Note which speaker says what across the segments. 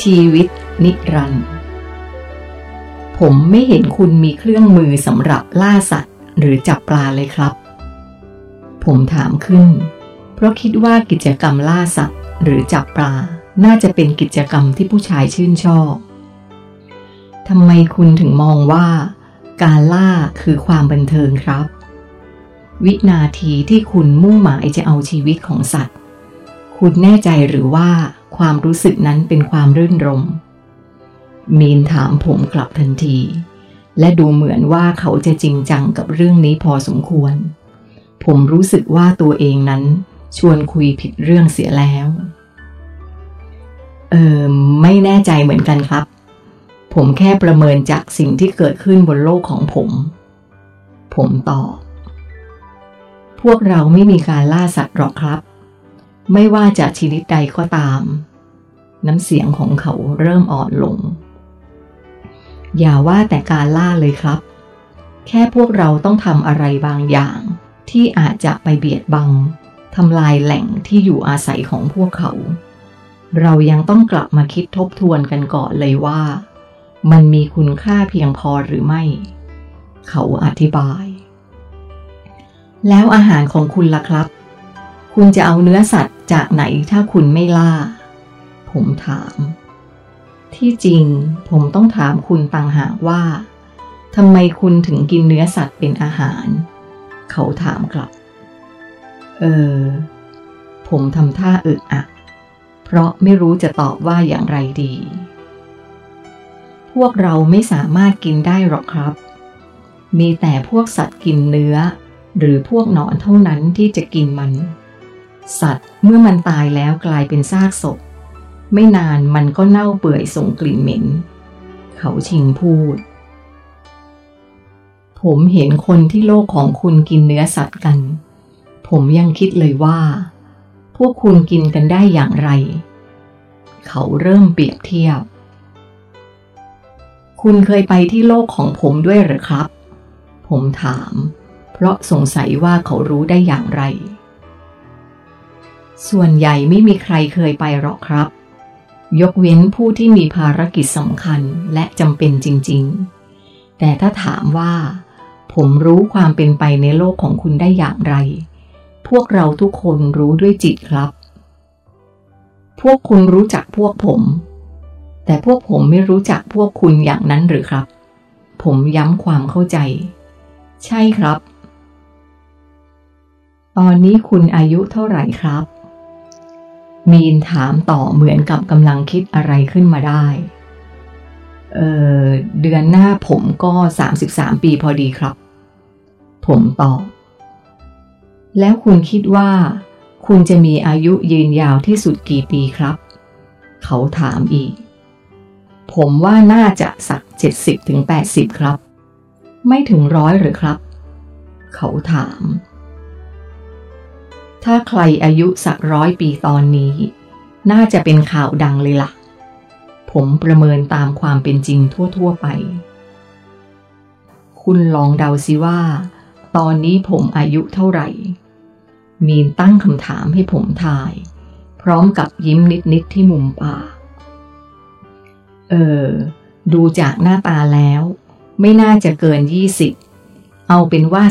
Speaker 1: ชีวิตนิรันดร์ผมไม่เห็นคุณมีเครื่องมือสำหรับล่าสัตว์ หรือจับปลาเลยครับ ผมถามขึ้น เพราะคิดว่ากิจกรรมล่าสัตว์ หรือจับปลาน่าจะเป็นกิจกรรมที่ผู้ชายชื่นชอบทำไมคุณถึงมองว่า การล่าคือความบันเทิงครับ วินาทีที่คุณมุ่งหมายจะเอาชีวิตของสัตว์ คุณแน่ใจหรือว่า ความรู้สึกนั้นเป็นความรื่นรม มีนถามผมกลับทันที และดูเหมือนว่าเขาจะจริงจังกับเรื่องนี้พอสมควร ผมรู้สึกว่าตัวเองนั้นชวนคุยผิดเรื่องเสียแล้ว เออไม่แน่ใจเหมือนกันครับ ผมแค่ประเมินจากสิ่งที่เกิดขึ้นบนโลกของผม ผมตอบ พวกเราไม่มีการล่าสัตว์หรอกครับ ไม่ว่าจะชนิดใดก็ตาม น้ำเสียงของเขาเริ่มอ่อนลง อย่าว่าแต่การล่าเลยครับ แค่พวกเราต้องทำอะไรบางอย่างที่อาจจะไปเบียดบังทำลายแหล่งที่อยู่อาศัยของพวกเขา เรายังต้องกลับมาคิดทบทวนกันก่อนเลยว่า มันมีคุณค่าเพียงพอหรือไม่ เขาอธิบาย แล้วอาหารของคุณล่ะครับ คุณจะเอาเนื้อสัตว์จากไหนถ้าคุณไม่ล่า ผมถาม ที่จริงผมต้องถามคุณต่างหากว่าทำไมคุณถึงกินเนื้อสัตว์เป็นอาหาร เขาถามกลับ เออ ผมทำท่าอึดอัดเพราะไม่รู้จะตอบว่าอย่างไรดี พวกเราไม่สามารถกินได้หรอกครับ มีแต่พวกสัตว์กินเนื้อ หรือพวกหนอนเท่านั้นที่จะกินมัน สัตว์เมื่อมันตายแล้วกลายเป็นซากศพ ไม่นานมันก็เน่าเปื่อยส่งกลิ่นเหม็น เขาชิงพูด ผมเห็นคนที่โลกของคุณกินเนื้อสัตว์กัน ผมยังคิดเลยว่า พวกคุณกินกันได้อย่างไร เขาเริ่มเปรียบเทียบ คุณเคยไปที่โลกของผมด้วยหรือครับ ผมถาม เพราะสงสัยว่าเขารู้ได้อย่างไร ส่วนใหญ่ไม่มีใครเคยไปหรอกครับ ยกเว้นผู้ที่มีภารกิจสำคัญและจำเป็นจริง ๆ แต่ถ้าถามว่า ผมรู้ความเป็นไปในโลกของคุณได้อย่างไร พวกเราทุกคนรู้ด้วยจิตครับ พวกคุณรู้จักพวกผม แต่พวกผมไม่รู้จักพวกคุณอย่างนั้นหรือครับ ผมย้ำความเข้าใจ ใช่ครับ ตอนนี้คุณอายุเท่าไหร่ครับ มีนถามต่อเหมือนกับกำลังคิดอะไรขึ้นมาได้ เออเดือนหน้าผมก็ 33 ปีพอดีครับ ผมตอบ แล้วคุณคิดว่า คุณจะมีอายุยืนยาวที่สุดกี่ปีครับ เขาถามอีก ผมว่าน่าจะสัก 70ถึง80 ครับ ไม่ถึงร้อยหรือครับ เขาถาม ถ้าใครอายุสักร้อยปีตอนนี้ น่าจะเป็นข่าวดังเลยละ่ะ ผมประเมินตามความเป็นจริงทั่ว ๆ ไป คุณลองเดาสิว่า ตอนนี้ผมอายุเท่าไหร่ มีนตั้งคำถามให้ผมทาย พร้อมกับยิ้มนิด ๆ ที่มุมปากเออ ดูจากหน้าตาแล้ว ไม่น่าจะเกิน20เอาเป็นว่า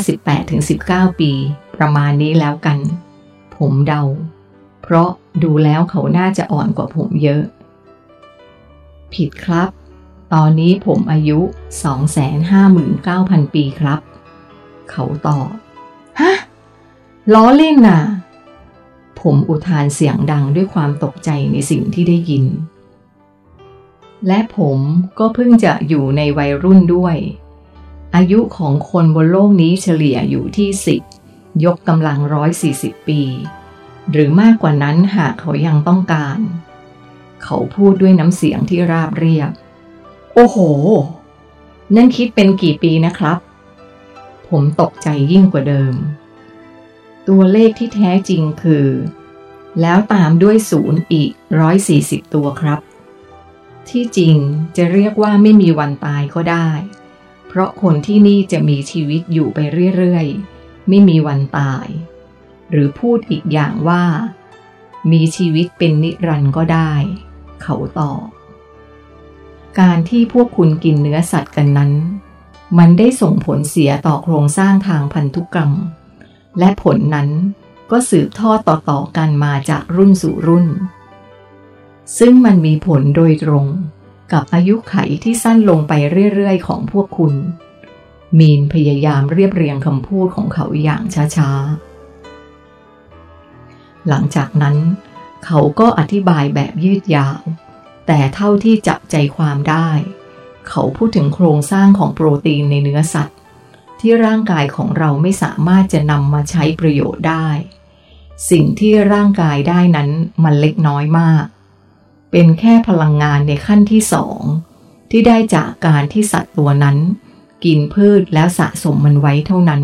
Speaker 1: 18-19 ปี ประมาณนี้แล้วกัน ผมเดา เพราะดูแล้วเขาน่าจะอ่อนกว่าผมเยอะ ผิดครับ ตอนนี้ผมอายุ 259,000 ปีครับ เขาตอบฮะล้อเล่นน่ะ ผมอุทานเสียงดังด้วยความตกใจในสิ่งที่ได้ยิน และผมก็เพิ่งจะอยู่ในวัยรุ่นด้วย อายุของคนบนโลกนี้เฉลี่ยอยู่ที่สิบ ยกกำลังร้อยสี่สิบปี หรือมากกว่านั้นหากเขายังต้องการ เขาพูดด้วยน้ำเสียงที่ราบเรียบ โอ้โห นั่นคิดเป็นกี่ปีนะครับ ผมตกใจยิ่งกว่าเดิม ตัวเลขที่แท้จริงคือ แล้วตามด้วยศูนย์อีกร้อยสี่สิบตัวครับ ที่จริงจะเรียกว่าไม่มีวันตายก็ได้ เพราะคนที่นี่จะมีชีวิตอยู่ไปเรื่อยๆ ไม่มีวันตาย หรือพูดอีกอย่างว่า มีชีวิตเป็นนิรันดร์ก็ได้ เขาตอบ การที่พวกคุณกินเนื้อสัตว์กันนั้น มันได้ส่งผลเสียต่อโครงสร้างทางพันธุกรรม และผลนั้นก็สืบทอดต่อๆกันมาจากรุ่นสู่รุ่น ซึ่งมันมีผลโดยตรงกับอายุไขที่สั้นลงไปเรื่อยๆ ของพวกคุณ มีนพยายามเรียบเรียงคำพูดของเขาอย่างช้าๆ หลังจากนั้น เขาก็อธิบายแบบยืดยาว แต่เท่าที่จับใจความได้ เขาพูดถึงโครงสร้างของโปรตีนในเนื้อสัตว์ ที่ร่างกายของเราไม่สามารถจะนำมาใช้ประโยชน์ได้ สิ่งที่ร่างกายได้นั้นมันเล็กน้อยมาก เป็นแค่พลังงานในขั้นที่สองที่ได้จากการที่สัตว์ตัวนั้น กินพืชแล้วสะสมมันไว้เท่านั้น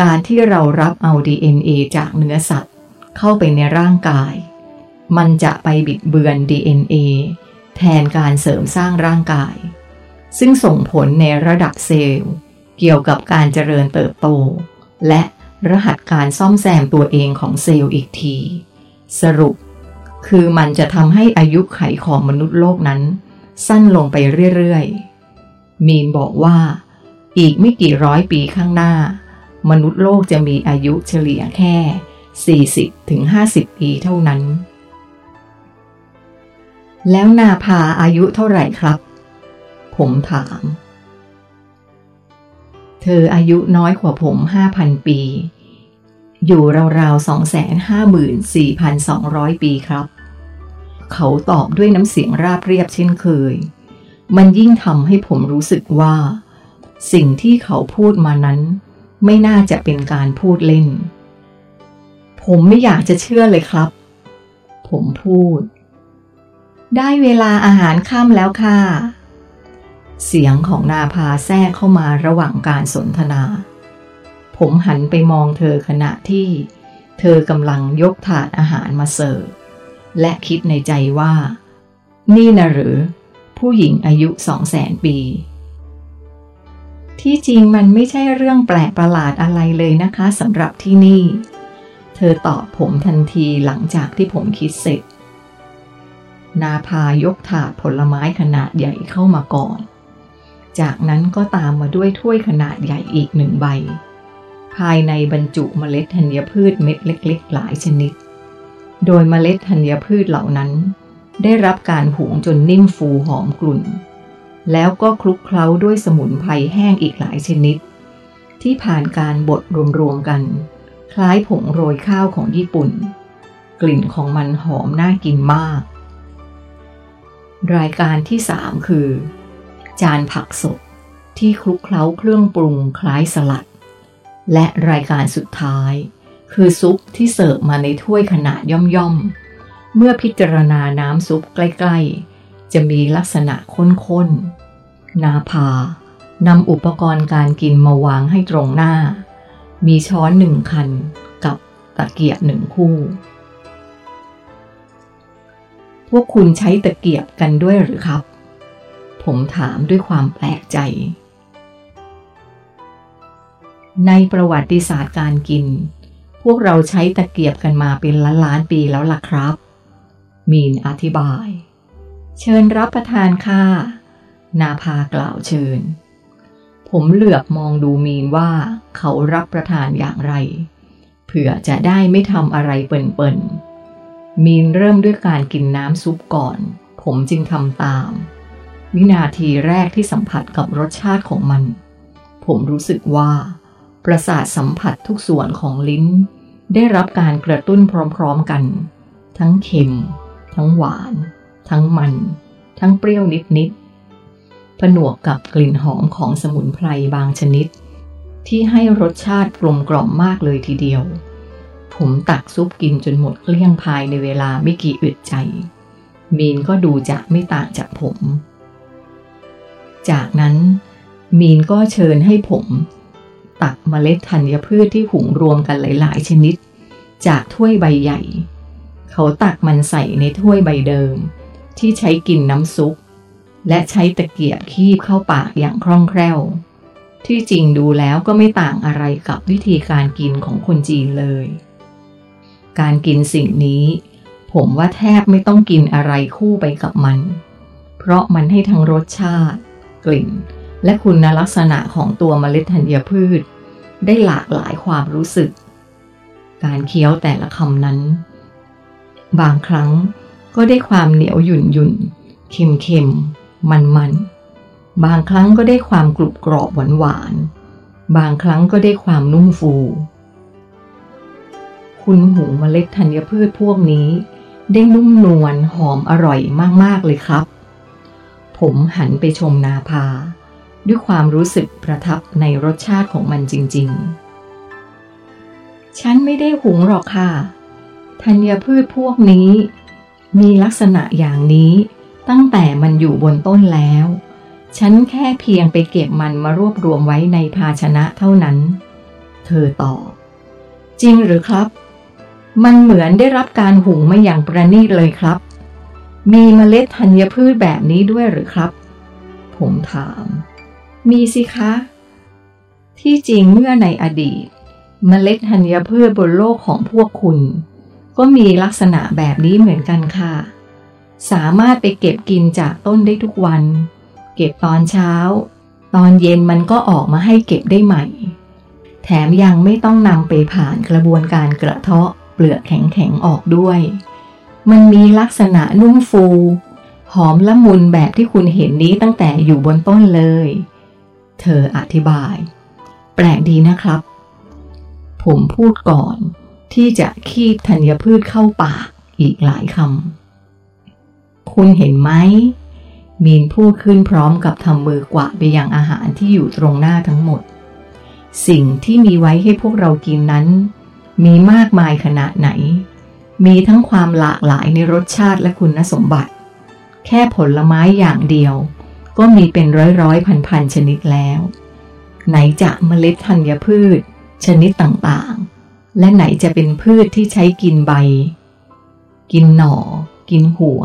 Speaker 1: การที่เรารับเอา DNA จากเนื้อสัตว์เข้าไปในร่างกาย มันจะไปบิดเบือน DNA แทนการเสริมสร้างร่างกาย ซึ่งส่งผลในระดับเซลล์ เกี่ยวกับการเจริญเติบโต และรหัสการซ่อมแซมตัวเองของเซลล์อีกที สรุป คือมันจะทำให้อายุไขของมนุษย์โลกนั้น สั้นลงไปเรื่อยๆ มีนบอกว่า อีกไม่กี่ร้อยปีข้างหน้า มนุษย์โลกจะมีอายุเฉลี่ยแค่ 40-50ถึงปีเท่านั้น แล้วนาพาอายุเท่าไหร่ครับ ผมถาม เธออายุน้อยกว่าผมห้าพันปี อยู่ราวๆ254,200 ปีครับ เขาตอบด้วยน้ำเสียงราบเรียบเช่นเคย มันยิ่งทำให้ผมรู้สึกว่า สิ่งที่เขาพูดมานั้น ไม่น่าจะเป็นการพูดเล่น ผมไม่อยากจะเชื่อเลยครับ ผมพูด ได้เวลาอาหารค่ำแล้วค่ะ เสียงของนาพาแทรกเข้ามาระหว่างการสนทนา ผมหันไปมองเธอขณะที่ เธอกำลังยกถาดอาหารมาเสิร์ฟและคิดในใจว่า นี่นะหรือ ผู้หญิงอายุสองแสนปี ที่จริงมันไม่ใช่เรื่องแปลกประหลาดอะไรเลยนะคะสำหรับที่นี่ เธอตอบผมทันทีหลังจากที่ผมคิดเสร็จ นาพายกถาดผลไม้ขนาดใหญ่เข้ามาก่อน จากนั้นก็ตามมาด้วยถ้วยขนาดใหญ่อีกหนึ่งใบ ภายในบรรจุเมล็ดธัญพืชเม็ดเล็ก ๆ หลายชนิด โดยเมล็ดธัญพืชเหล่านั้น ได้รับการหุงจนนิ่มฟูหอมกลุ่น แล้วก็คลุกเคล้าด้วยสมุนไพรแห้งอีกหลายชนิด ที่ผ่านการบดรวมๆกัน คล้ายผงโรยข้าวของญี่ปุ่น กลิ่นของมันหอมน่ากินมาก รายการที่สามคือ จานผักสดที่คลุกเคล้าเครื่องปรุงคล้ายสลัด และรายการสุดท้าย คือซุปที่เสิร์ฟมาในถ้วยขนาดย่อมๆ เมื่อพิจารณาน้ำซุปใกล้ๆ จะมีลักษณะข้นๆ นาพานำอุปกรณ์การกินมาวางให้ตรงหน้า มีช้อนหนึ่งคันกับตะเกียบหนึ่งคู่ พวกคุณใช้ตะเกียบกันด้วยหรือครับ ผมถามด้วยความแปลกใจ ในประวัติศาสตร์การกิน พวกเราใช้ตะเกียบกันมาเป็นล้านล้านปีแล้วล่ะครับ มีนอธิบาย เชิญรับประทานค่ะ นาภากล่าวเชิญ ผมเหลือบมองดูมีนว่าเขารับประทานอย่างไร เผื่อจะได้ไม่ทำอะไรเปิ่นๆ มีนเริ่มด้วยการกินน้ำซุปก่อน ผมจึงทำตาม วินาทีแรกที่สัมผัสกับรสชาติของมัน ผมรู้สึกว่า ประสาทสัมผัสทุกส่วนของลิ้น ได้รับการกระตุ้นพร้อมๆกัน ทั้งเค็ม ทั้งหวาน ทั้งมัน ทั้งเปรี้ยวนิดๆผนวกกับกลิ่นหอมของสมุนไพรบางชนิด ที่ให้รสชาติกลมกล่อมมากเลยทีเดียว ผมตักซุปกินจนหมดเกลี้ยงภายในเวลาไม่กี่อึดใจ มีนก็ดูจะไม่ต่างจากผม จากนั้นมีนก็เชิญให้ผม ตักเมล็ดธัญพืชที่หุงรวมกันหลาย ๆ ชนิด จากถ้วยใบใหญ่ เขาตักมันใส่ในถ้วยใบเดิม ที่ใช้กินน้ำซุป และใช้ตะเกียบคีบเข้าปากอย่างคล่องแคล่ว ที่จริงดูแล้วก็ไม่ต่างอะไรกับวิธีการกินของคนจีนเลย การกินสิ่งนี้ ผมว่าแทบไม่ต้องกินอะไรคู่ไปกับมัน เพราะมันให้ทั้งรสชาติ กลิ่น และคุณลักษณะของตัวเมล็ดธัญพืช ได้หลากหลายความรู้สึก การเคี้ยวแต่ละคำนั้น บางครั้งก็ได้ความเหนียวหยุ่นหยุ่นเค็มเค็มมันมันบางครั้งก็ได้ความกรุบกรอบหวานหวานบางครั้งก็ได้ความนุ่มฟู คุณหูเมล็ดธัญพืชพวกนี้ ได้นุ่มนวลหอมอร่อยมาก ๆ เลยครับ ผมหันไปชมนาพา ด้วยความรู้สึกประทับในรสชาติของมันจริง ๆ ฉันไม่ได้หุงหรอกค่ะ ธัญพืชพวกนี้ มีลักษณะอย่างนี้ตั้งแต่มันอยู่บนต้นแล้ว ฉันแค่เพียงไปเก็บมันมารวบรวมไว้ในภาชนะเท่านั้น เธอตอบ จริงหรือครับ มันเหมือนได้รับการหุงมาอย่างประณีตเลยครับ มีเมล็ดธัญพืชแบบนี้ด้วยหรือครับ ผมถาม มีสิคะ ที่จริงเมื่อในอดีต เมล็ดธัญพืชบนโลกของพวกคุณ ก็มีลักษณะแบบนี้เหมือนกันค่ะ สามารถไปเก็บกินจากต้นได้ทุกวัน เก็บตอนเช้า ตอนเย็นมันก็ออกมาให้เก็บได้ใหม่ แถมยังไม่ต้องนำไปผ่านกระบวนการกระเทาะเปลือกแข็งๆออกด้วย มันมีลักษณะนุ่มฟู หอมละมุนแบบที่คุณเห็นนี้ตั้งแต่อยู่บนต้นเลย เธออธิบาย แปลกดีนะครับ ผมพูดก่อน ที่จะคีบธัญพืชเข้าปากอีกหลายคำ คุณเห็นไหม มีนพูดขึ้นพร้อมกับทำมือกวาดไปยังอาหารที่อยู่ตรงหน้าทั้งหมด สิ่งที่มีไว้ให้พวกเรากินนั้น มีมากมายขนาดไหน มีทั้งความหลากหลายในรสชาติและคุณสมบัติ แค่ผลไม้อย่างเดียว ก็มีเป็นร้อยร้อยพันพันชนิดแล้ว ไหนจะเมล็ดธัญพืช ชนิดต่างๆ และไหนจะเป็นพืชที่ใช้กินใบ กินหน่อ กินหัว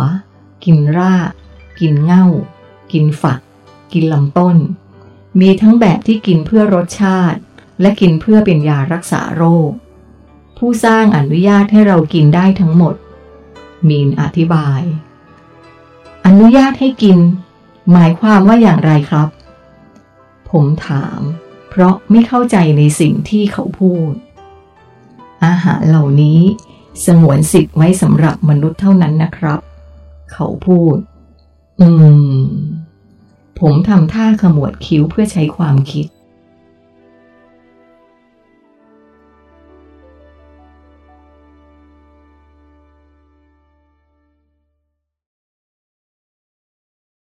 Speaker 1: กินราก กินเง่า กินฝัก กินลำต้น มีทั้งแบบที่กินเพื่อรสชาติ และกินเพื่อเป็นยารักษาโรค ผู้สร้างอนุญาตให้เรากินได้ทั้งหมด มีนอธิบาย อนุญาตให้กิน หมายความว่าอย่างไรครับ ผมถาม เพราะไม่เข้าใจในสิ่งที่เขาพูด อาหารเหล่านี้สงวนสิทธิ์ไว้สำหรับมนุษย์เท่านั้นนะครับ เขาพูด อืม ผมทำท่าขมวดคิ้วเพื่อใช้ความคิด